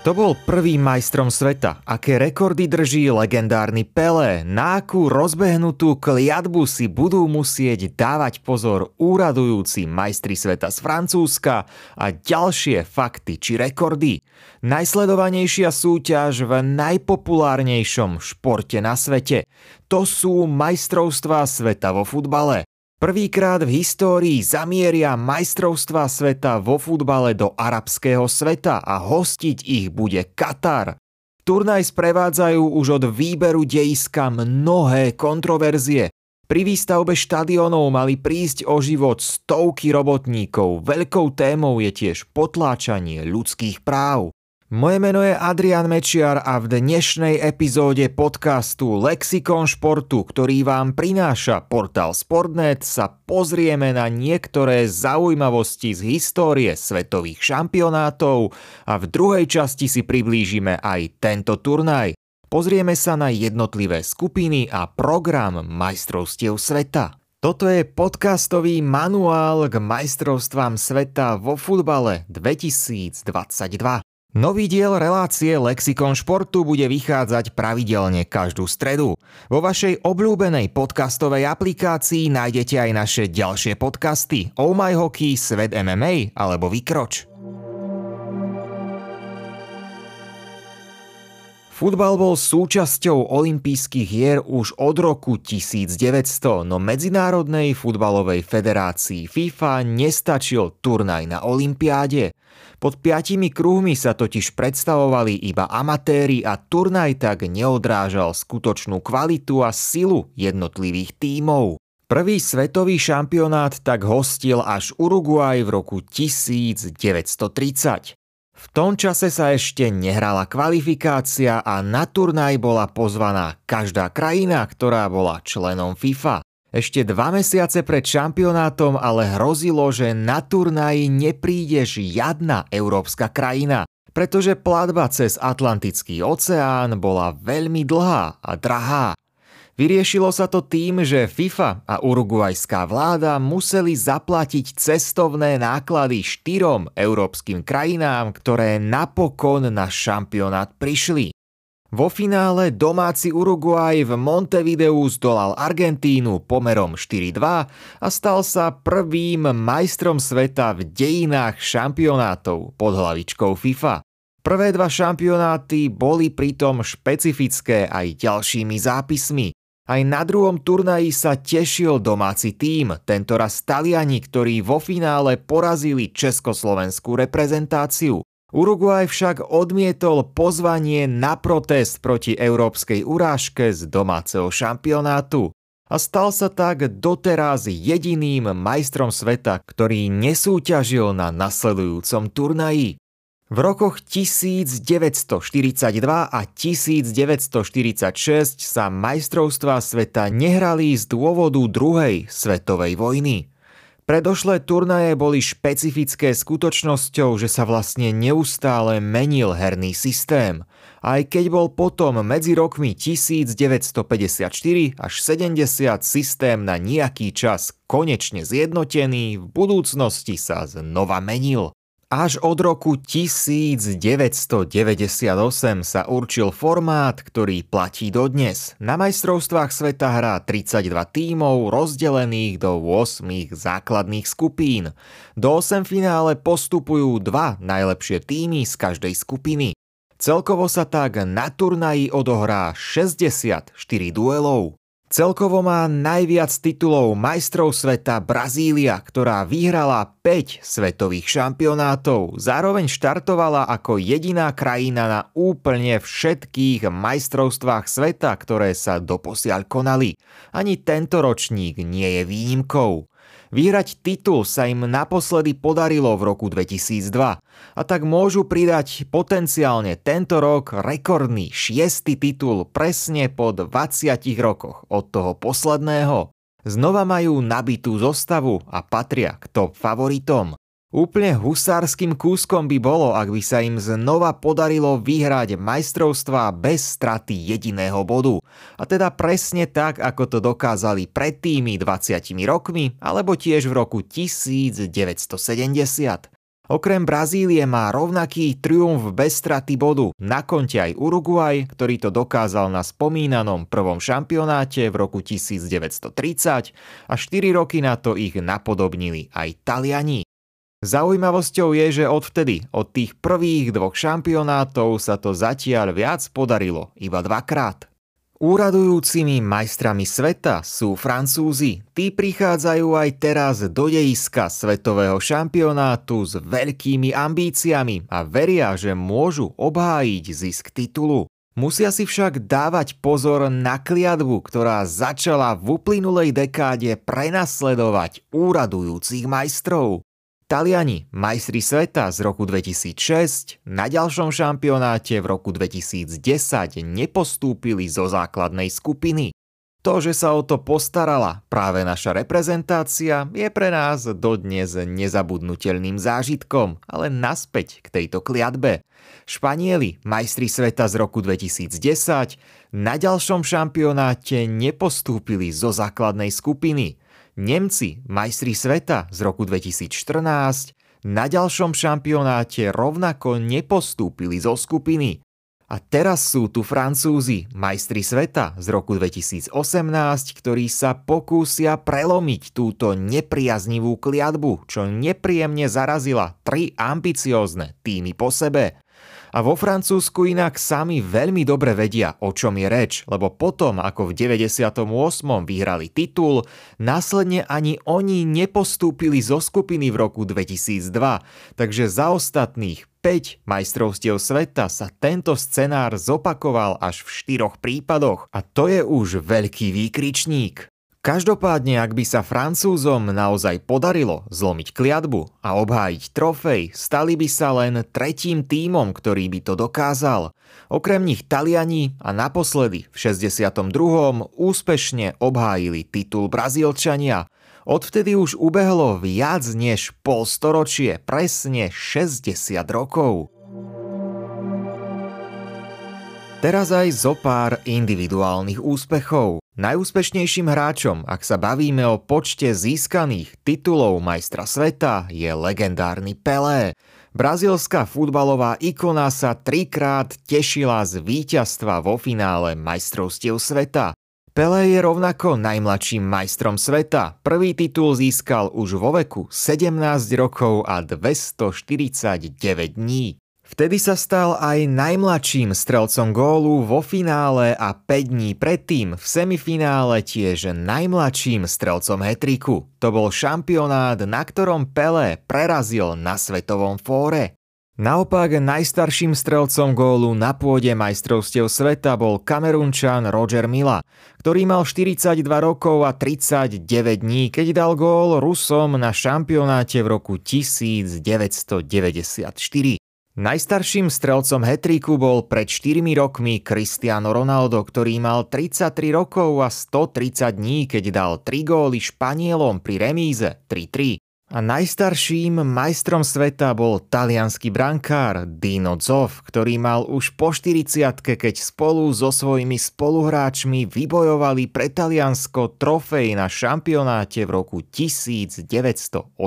Kto bol prvým majstrom sveta? Aké rekordy drží legendárny Pelé? Na akú rozbehnutú kliatbu si budú musieť dávať pozor úradujúci majstri sveta z Francúzska a ďalšie fakty či rekordy? Najsledovanejšia súťaž v najpopulárnejšom športe na svete. To sú majstrovstvá sveta vo futbale. Prvýkrát v histórii zamieria majstrovstva sveta vo futbale do arabského sveta a hostiť ich bude Katar. Turnaj sprevádzajú už od výberu dejiska mnohé kontroverzie. Pri výstavbe štadionov mali prísť o život stovky robotníkov. Veľkou témou je tiež potláčanie ľudských práv. Moje meno je Adrian Mečiar a v dnešnej epizóde podcastu Lexikon športu, ktorý vám prináša portál Sportnet, sa pozrieme na niektoré zaujímavosti z histórie svetových šampionátov a v druhej časti si priblížime aj tento turnaj. Pozrieme sa na jednotlivé skupiny a program majstrovstiev sveta. Toto je podcastový manuál k majstrovstvám sveta vo futbale 2022. Nový diel relácie Lexikon športu bude vychádzať pravidelne každú stredu. Vo vašej obľúbenej podcastovej aplikácii nájdete aj naše ďalšie podcasty Oh My Hockey, Svet MMA alebo Vykroč. Futbal bol súčasťou olympijských hier už od roku 1900, no Medzinárodnej futbalovej federácii FIFA nestačil turnaj na olympiáde. Pod piatimi kruhmi sa totiž predstavovali iba amatéri a turnaj tak neodrážal skutočnú kvalitu a silu jednotlivých tímov. Prvý svetový šampionát tak hostil až Uruguay v roku 1930. V tom čase sa ešte nehrala kvalifikácia a na turnaj bola pozvaná každá krajina, ktorá bola členom FIFA. Ešte dva mesiace pred šampionátom ale hrozilo, že na turnaji nepríde žiadna európska krajina, pretože platba cez Atlantický oceán bola veľmi dlhá a drahá. Vyriešilo sa to tým, že FIFA a uruguajská vláda museli zaplatiť cestovné náklady štyrom európskym krajinám, ktoré napokon na šampionát prišli. Vo finále domáci Uruguay v Montevideu zdolal Argentínu pomerom 4-2 a stal sa prvým majstrom sveta v dejinách šampionátov pod hlavičkou FIFA. Prvé dva šampionáty boli pritom špecifické aj ďalšími zápismi. Aj na druhom turnaji sa tešil domáci tím, tentoraz Taliani, ktorí vo finále porazili československú reprezentáciu. Uruguay však odmietol pozvanie na protest proti európskej urážke z domáceho šampionátu a stal sa tak doteraz jediným majstrom sveta, ktorý nesúťažil na nasledujúcom turnaji. V rokoch 1942 a 1946 sa majstrovstvá sveta nehrali z dôvodu druhej svetovej vojny. Predošlé turnaje boli špecifické skutočnosťou, že sa vlastne neustále menil herný systém. Aj keď bol potom medzi rokmi 1954 až 70 systém na nejaký čas konečne zjednotený, v budúcnosti sa znova menil. Až od roku 1998 sa určil formát, ktorý platí dodnes. Na majstrovstvách sveta hrá 32 tímov rozdelených do 8 základných skupín. Do 8 finále postupujú dva najlepšie týmy z každej skupiny. Celkovo sa tak na turnaji odohrá 64 duelov. Celkovo má najviac titulov majstrov sveta Brazília, ktorá vyhrala 5 svetových šampionátov. Zároveň štartovala ako jediná krajina na úplne všetkých majstrovstvách sveta, ktoré sa doposiaľ konali. Ani tento ročník nie je výnimkou. Vyhrať titul sa im naposledy podarilo v roku 2002 a tak môžu pridať potenciálne tento rok rekordný šiestý titul presne po 20 rokoch od toho posledného. Znova majú nabitú zostavu a patria k top favoritom. Úplne husárským kúskom by bolo, ak by sa im znova podarilo vyhrať majstrovstvá bez straty jediného bodu. A teda presne tak, ako to dokázali pred tými 20 rokmi, alebo tiež v roku 1970. Okrem Brazílie má rovnaký triumf bez straty bodu na konte aj Uruguay, ktorý to dokázal na spomínanom prvom šampionáte v roku 1930 a 4 roky na to ich napodobnili aj Taliani. Zaujímavosťou je, že odvtedy, od tých prvých dvoch šampionátov sa to zatiaľ viac podarilo, iba dvakrát. Úradujúcimi majstrami sveta sú Francúzi. Tí prichádzajú aj teraz do dejiska svetového šampionátu s veľkými ambíciami a veria, že môžu obhájiť zisk titulu. Musia si však dávať pozor na kliadbu, ktorá začala v uplynulej dekáde prenasledovať úradujúcich majstrov. Taliani, majstri sveta z roku 2006, na ďalšom šampionáte v roku 2010 nepostúpili zo základnej skupiny. To, že sa o to postarala práve naša reprezentácia, je pre nás dodnes nezabudnutelným zážitkom, ale naspäť k tejto kliatbe. Španieli, majstri sveta z roku 2010, na ďalšom šampionáte nepostúpili zo základnej skupiny. Nemci, majstri sveta z roku 2014, na ďalšom šampionáte rovnako nepostúpili zo skupiny. A teraz sú tu Francúzi, majstri sveta z roku 2018, ktorí sa pokúsia prelomiť túto nepriaznivú kliatbu, čo nepríjemne zarazila tri ambiciózne týmy po sebe. A vo Francúzsku inak sami veľmi dobre vedia, o čom je reč, lebo potom, ako v 98. vyhrali titul, následne ani oni nepostúpili zo skupiny v roku 2002, takže za ostatných 5 majstrovstiev sveta sa tento scenár zopakoval až v štyroch prípadoch a to je už veľký výkričník. Každopádne, ak by sa Francúzom naozaj podarilo zlomiť kliatbu a obhájiť trofej, stali by sa len tretím tímom, ktorý by to dokázal. Okrem nich Taliani a naposledy v 62. úspešne obhájili titul Brazílčania. Odvtedy už ubehlo viac než polstoročie, presne 60 rokov. Teraz aj zo pár individuálnych úspechov. Najúspešnejším hráčom, ak sa bavíme o počte získaných titulov majstra sveta, je legendárny Pelé. Brazílska futbalová ikona sa trikrát tešila z víťazstva vo finále majstrovstiev sveta. Pelé je rovnako najmladším majstrom sveta. Prvý titul získal už vo veku 17 rokov a 249 dní. Vtedy sa stal aj najmladším strelcom gólu vo finále a 5 dní predtým v semifinále tiež najmladším strelcom hetriku. To bol šampionát, na ktorom Pelé prerazil na svetovom fóre. Naopak najstarším strelcom gólu na pôde majstrovstiev sveta bol Kamerunčan Roger Mila, ktorý mal 42 rokov a 39 dní, keď dal gól Rusom na šampionáte v roku 1994. Najstarším strelcom hetríku bol pred 4 rokmi Cristiano Ronaldo, ktorý mal 33 rokov a 130 dní, keď dal 3 góly Španielom pri remíze 3-3. A najstarším majstrom sveta bol talianský brankár Dino Zoff, ktorý mal už po 40 keď spolu so svojimi spoluhráčmi vybojovali pre Taliansko trofej na šampionáte v roku 1982.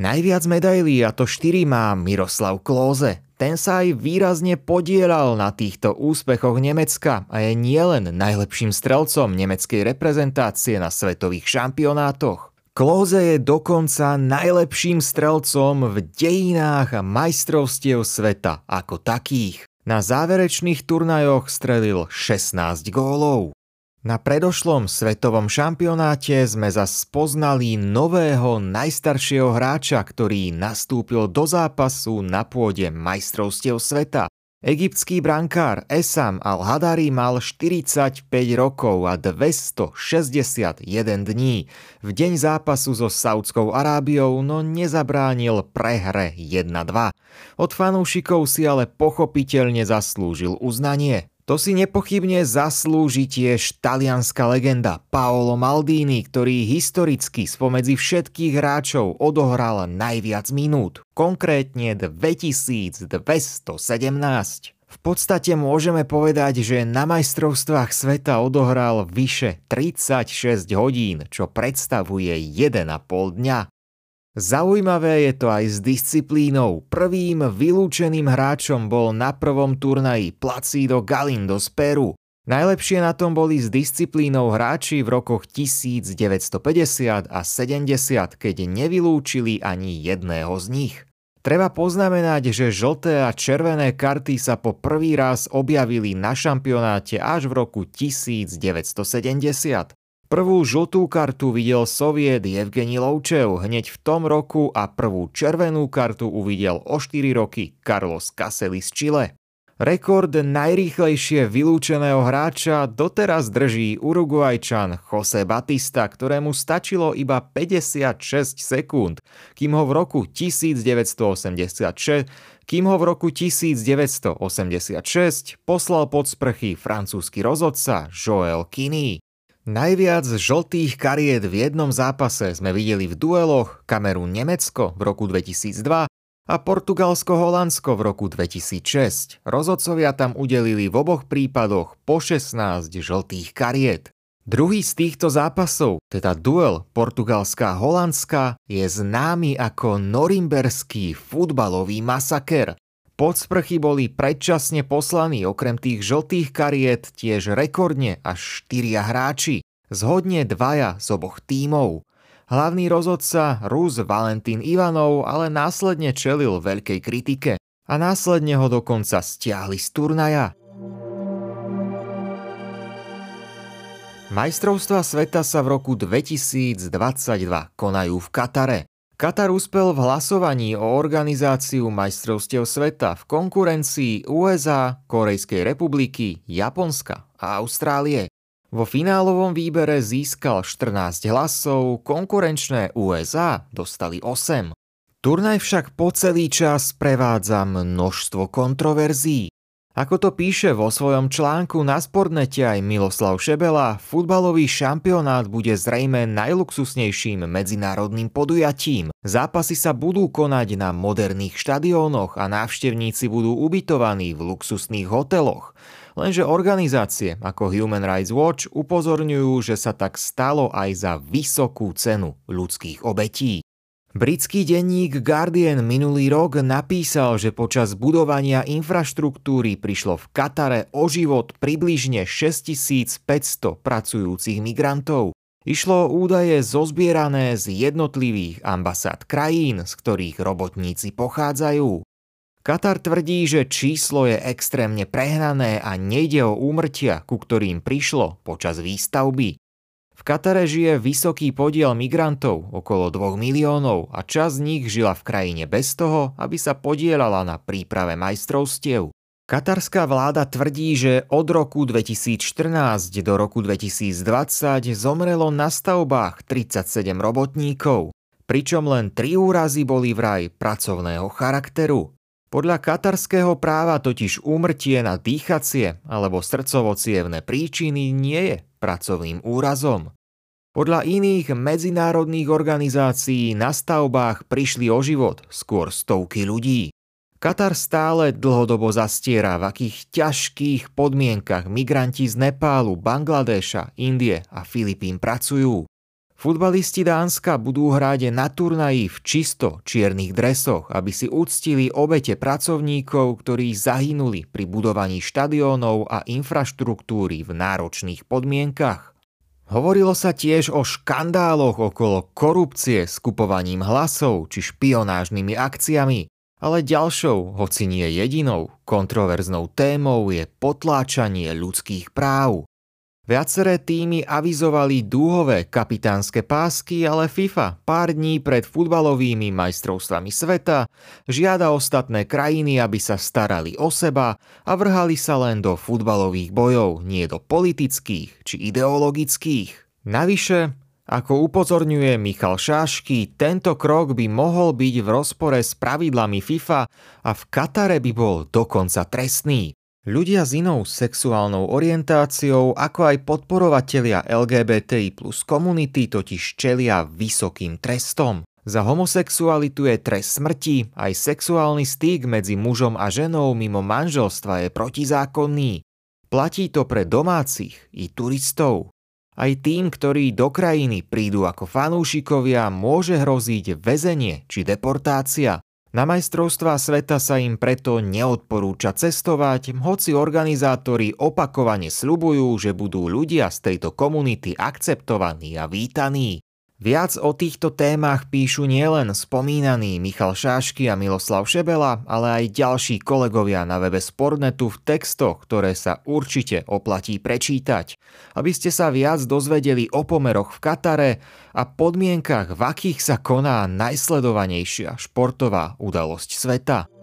Najviac medailí, a to 4 má Miroslav Klóze. Ten sa aj výrazne podielal na týchto úspechoch Nemecka a je nielen najlepším strelcom nemeckej reprezentácie na svetových šampionátoch. Klóze je dokonca najlepším strelcom v dejinách a majstrovstiev sveta ako takých. Na záverečných turnajoch strelil 16 gólov. Na predošlom svetovom šampionáte sme zas spoznali nového najstaršieho hráča, ktorý nastúpil do zápasu na pôde majstrovstiev sveta. Egyptský brankár Esam al-Hadari mal 45 rokov a 261 dní. V deň zápasu so Saudskou Arábiou no nezabránil prehre 1-2. Od fanúšikov si ale pochopiteľne zaslúžil uznanie. To si nepochybne zaslúži tiež talianská legenda Paolo Maldini, ktorý historicky spomedzi všetkých hráčov odohral najviac minút, konkrétne 2217. V podstate môžeme povedať, že na majstrovstvách sveta odohral vyše 36 hodín, čo predstavuje 1,5 dňa. Zaujímavé je to aj s disciplínou. Prvým vylúčeným hráčom bol na prvom turnaji Placido Galindo z Peru. Najlepšie na tom boli s disciplínou hráči v rokoch 1950 a 70, keď nevylúčili ani jedného z nich. Treba poznamenať, že žlté a červené karty sa po prvý raz objavili na šampionáte až v roku 1970. Prvú žltú kartu videl soviet Evgeni Lovčev hneď v tom roku a prvú červenú kartu uvidel o 4 roky Carlos Casely z Chile. Rekord najrýchlejšie vylúčeného hráča doteraz drží Uruguajčan Jose Batista, ktorému stačilo iba 56 sekúnd, kým ho v roku 1986 kým ho v roku 1986 poslal pod sprchy francúzsky rozhodca Joel Kinney. Najviac žltých kariet v jednom zápase sme videli v dueloch Kamerun-Nemecko v roku 2002 a Portugalsko-Holandsko v roku 2006. Rozhodcovia tam udelili v oboch prípadoch po 16 žltých kariet. Druhý z týchto zápasov, teda duel Portugalská-Holandska, je známy ako norimberský futbalový masaker. Pod sprchy boli predčasne poslaní okrem tých žltých kariet tiež rekordne až štyria hráči, zhodne dvaja z oboch tímov. Hlavný rozhodca Rus Valentín Ivanov ale následne čelil veľkej kritike a následne ho dokonca stiahli z turnaja. Majstrovstva sveta sa v roku 2022 konajú v Katare. Katar uspel v hlasovaní o organizáciu majstrovstiev sveta v konkurencii USA, Korejskej republiky, Japonska a Austrálie. Vo finálovom výbere získal 14 hlasov, konkurenčné USA dostali 8. Turnaj však po celý čas prevádza množstvo kontroverzií. Ako to píše vo svojom článku na Sportnete aj Miloslav Šebela, futbalový šampionát bude zrejme najluxusnejším medzinárodným podujatím. Zápasy sa budú konať na moderných štadiónoch a návštevníci budú ubytovaní v luxusných hoteloch. Lenže organizácie ako Human Rights Watch upozorňujú, že sa tak stalo aj za vysokú cenu ľudských obetí. Britský denník Guardian minulý rok napísal, že počas budovania infraštruktúry prišlo v Katare o život približne 6500 pracujúcich migrantov. Išlo o údaje zozbierané z jednotlivých ambasád krajín, z ktorých robotníci pochádzajú. Katar tvrdí, že číslo je extrémne prehnané a nejde o úmrtia, ku ktorým prišlo počas výstavby. V Katare žije vysoký podiel migrantov, okolo 2 miliónov a časť z nich žila v krajine bez toho, aby sa podielala na príprave majstrovstiev. Katarská vláda tvrdí, že od roku 2014 do roku 2020 zomrelo na stavbách 37 robotníkov, pričom len 3 úrazy boli vraj pracovného charakteru. Podľa katarského práva totiž úmrtie na dýchacie alebo srdcovo príčiny nie je pracovným úrazom. Podľa iných medzinárodných organizácií na stavbách prišli o život skôr stovky ľudí. Katar stále dlhodobo zastiera, v akých ťažkých podmienkach migranti z Nepálu, Bangladeša, Indie a Filipín pracujú. Futbalisti Dánska budú hrať na turnaji v čisto čiernych dresoch, aby si uctili obete pracovníkov, ktorí zahynuli pri budovaní štadiónov a infraštruktúry v náročných podmienkach. Hovorilo sa tiež o škandáloch okolo korupcie s kupovaním hlasov či špionážnymi akciami, ale ďalšou, hoci nie jedinou, kontroverznou témou je potláčanie ľudských práv. Viaceré týmy avizovali dúhové kapitánske pásky, ale FIFA pár dní pred futbalovými majstrovstvami sveta žiada ostatné krajiny, aby sa starali o seba a vrhali sa len do futbalových bojov, nie do politických či ideologických. Navyše, ako upozorňuje Michal Šášky, tento krok by mohol byť v rozpore s pravidlami FIFA a v Katare by bol dokonca trestný. Ľudia s inou sexuálnou orientáciou, ako aj podporovatelia LGBTI plus komunity totiž čelia vysokým trestom. Za homosexualitu je trest smrti, aj sexuálny styk medzi mužom a ženou mimo manželstva je protizákonný. Platí to pre domácich i turistov. Aj tým, ktorí do krajiny prídu ako fanúšikovia, môže hroziť väzenie či deportácia. Na majstrovstvá sveta sa im preto neodporúča cestovať, hoci organizátori opakovane slubujú, že budú ľudia z tejto komunity akceptovaní a vítaní. Viac o týchto témach píšu nielen spomínaní Michal Šášky a Miloslav Šebela, ale aj ďalší kolegovia na webe Sportnetu v textoch, ktoré sa určite oplatí prečítať, aby ste sa viac dozvedeli o pomeroch v Katare a podmienkach, v akých sa koná najsledovanejšia športová udalosť sveta.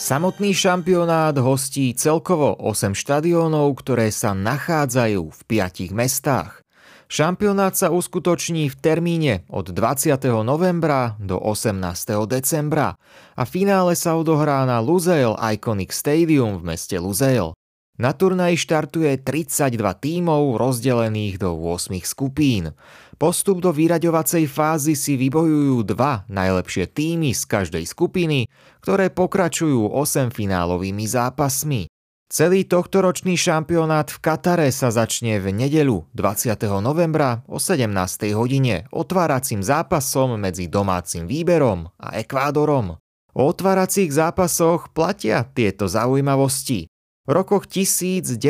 Samotný šampionát hostí celkovo 8 štadiónov, ktoré sa nachádzajú v 5 mestách. Šampionát sa uskutoční v termíne od 20. novembra do 18. decembra a finále sa odohrá na Luzail Iconic Stadium v meste Luzail. Na turnaji štartuje 32 tímov rozdelených do 8 skupín. Postup do vyraďovacej fázy si vybojujú dva najlepšie týmy z každej skupiny, ktoré pokračujú 8 finálovými zápasmi. Celý tohtoročný šampionát v Katare sa začne v nedelu 20. novembra o 17. hodine otváracím zápasom medzi domácim výberom a Ekvádorom. O otváracích zápasoch platia tieto zaujímavosti. V rokoch 1974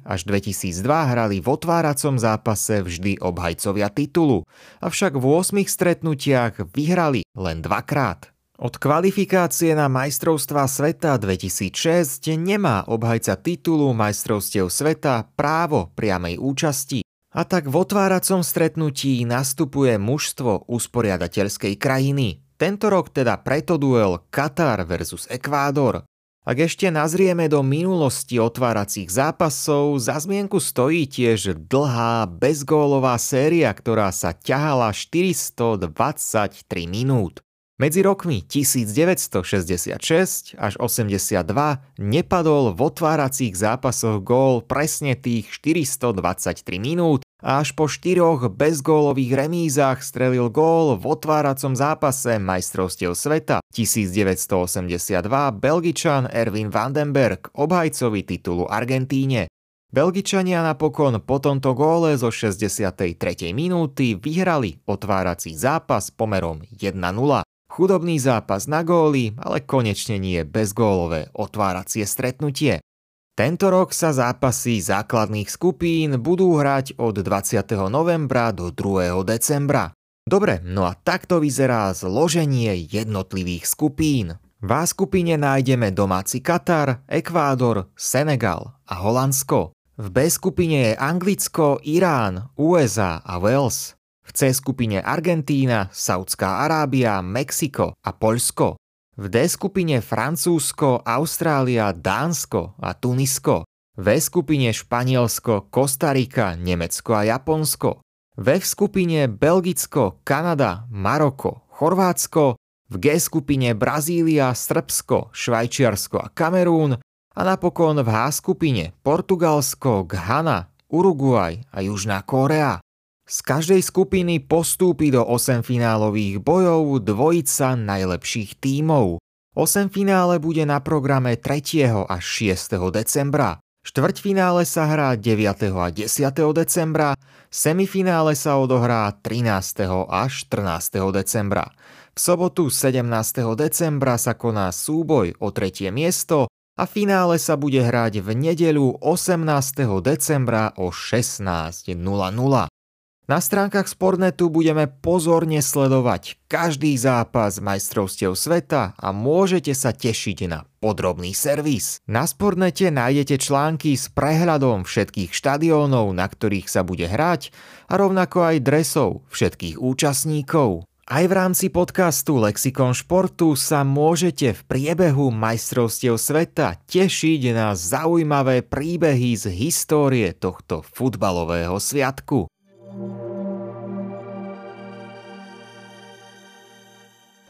až 2002 hrali v otváracom zápase vždy obhajcovia titulu, avšak v 8 stretnutiach vyhrali len dvakrát. Od kvalifikácie na majstrovstvá sveta 2006 nemá obhajca titulu majstrovstiev sveta právo priamej účasti. A tak v otváracom stretnutí nastupuje mužstvo usporiadateľskej krajiny. Tento rok teda preto duel Katar versus Ekvádor. Ak ešte nazrieme do minulosti otváracích zápasov, za zmienku stojí tiež dlhá bezgólová séria, ktorá sa ťahala 423 minút. Medzi rokmi 1966 až 82 nepadol v otváracích zápasoch gól presne tých 423 minút a až po štyroch bezgólových remízach strelil gól v otváracom zápase majstrovstiev sveta 1982 Belgičan Erwin Vandenberg, obhajcovi titulu Argentíne. Belgičania napokon po tomto góle zo 63. minúty vyhrali otvárací zápas pomerom 1-0. Chudobný zápas na góly, ale konečne nie bezgólové otváracie stretnutie. Tento rok sa zápasy základných skupín budú hrať od 20. novembra do 2. decembra. Dobre, no a takto vyzerá zloženie jednotlivých skupín. V A skupine nájdeme domáci Katar, Ekvádor, Senegal a Holandsko. V B skupine je Anglicko, Irán, USA a Wales. V C skupine Argentína, Saudská Arábia, Mexiko a Poľsko. V D skupine Francúzsko, Austrália, Dánsko a Tunisko. V skupine Španielsko, Kostarika, Nemecko a Japonsko. V skupine Belgicko, Kanada, Maroko, Chorvátsko. V G skupine Brazília, Srbsko, Švajčiarsko a Kamerún. A napokon v H skupine Portugalsko, Ghana, Uruguay a Južná Korea. Z každej skupiny postúpi do 8 finálových bojov dvojica najlepších tímov. 8 finále bude na programe 3. až 6. decembra. Štvrťfinále sa hrá 9. a 10. decembra, semifinále sa odohrá 13. až 14. decembra. V sobotu 17. decembra sa koná súboj o tretie miesto a finále sa bude hrať v nedeľu 18. decembra o 16.00. Na stránkach Sportnetu budeme pozorne sledovať každý zápas majstrovstiev sveta a môžete sa tešiť na podrobný servis. Na Sportnete nájdete články s prehľadom všetkých štadiónov, na ktorých sa bude hrať a rovnako aj dresov všetkých účastníkov. Aj v rámci podcastu Lexikon športu sa môžete v priebehu majstrovstiev sveta tešiť na zaujímavé príbehy z histórie tohto futbalového sviatku.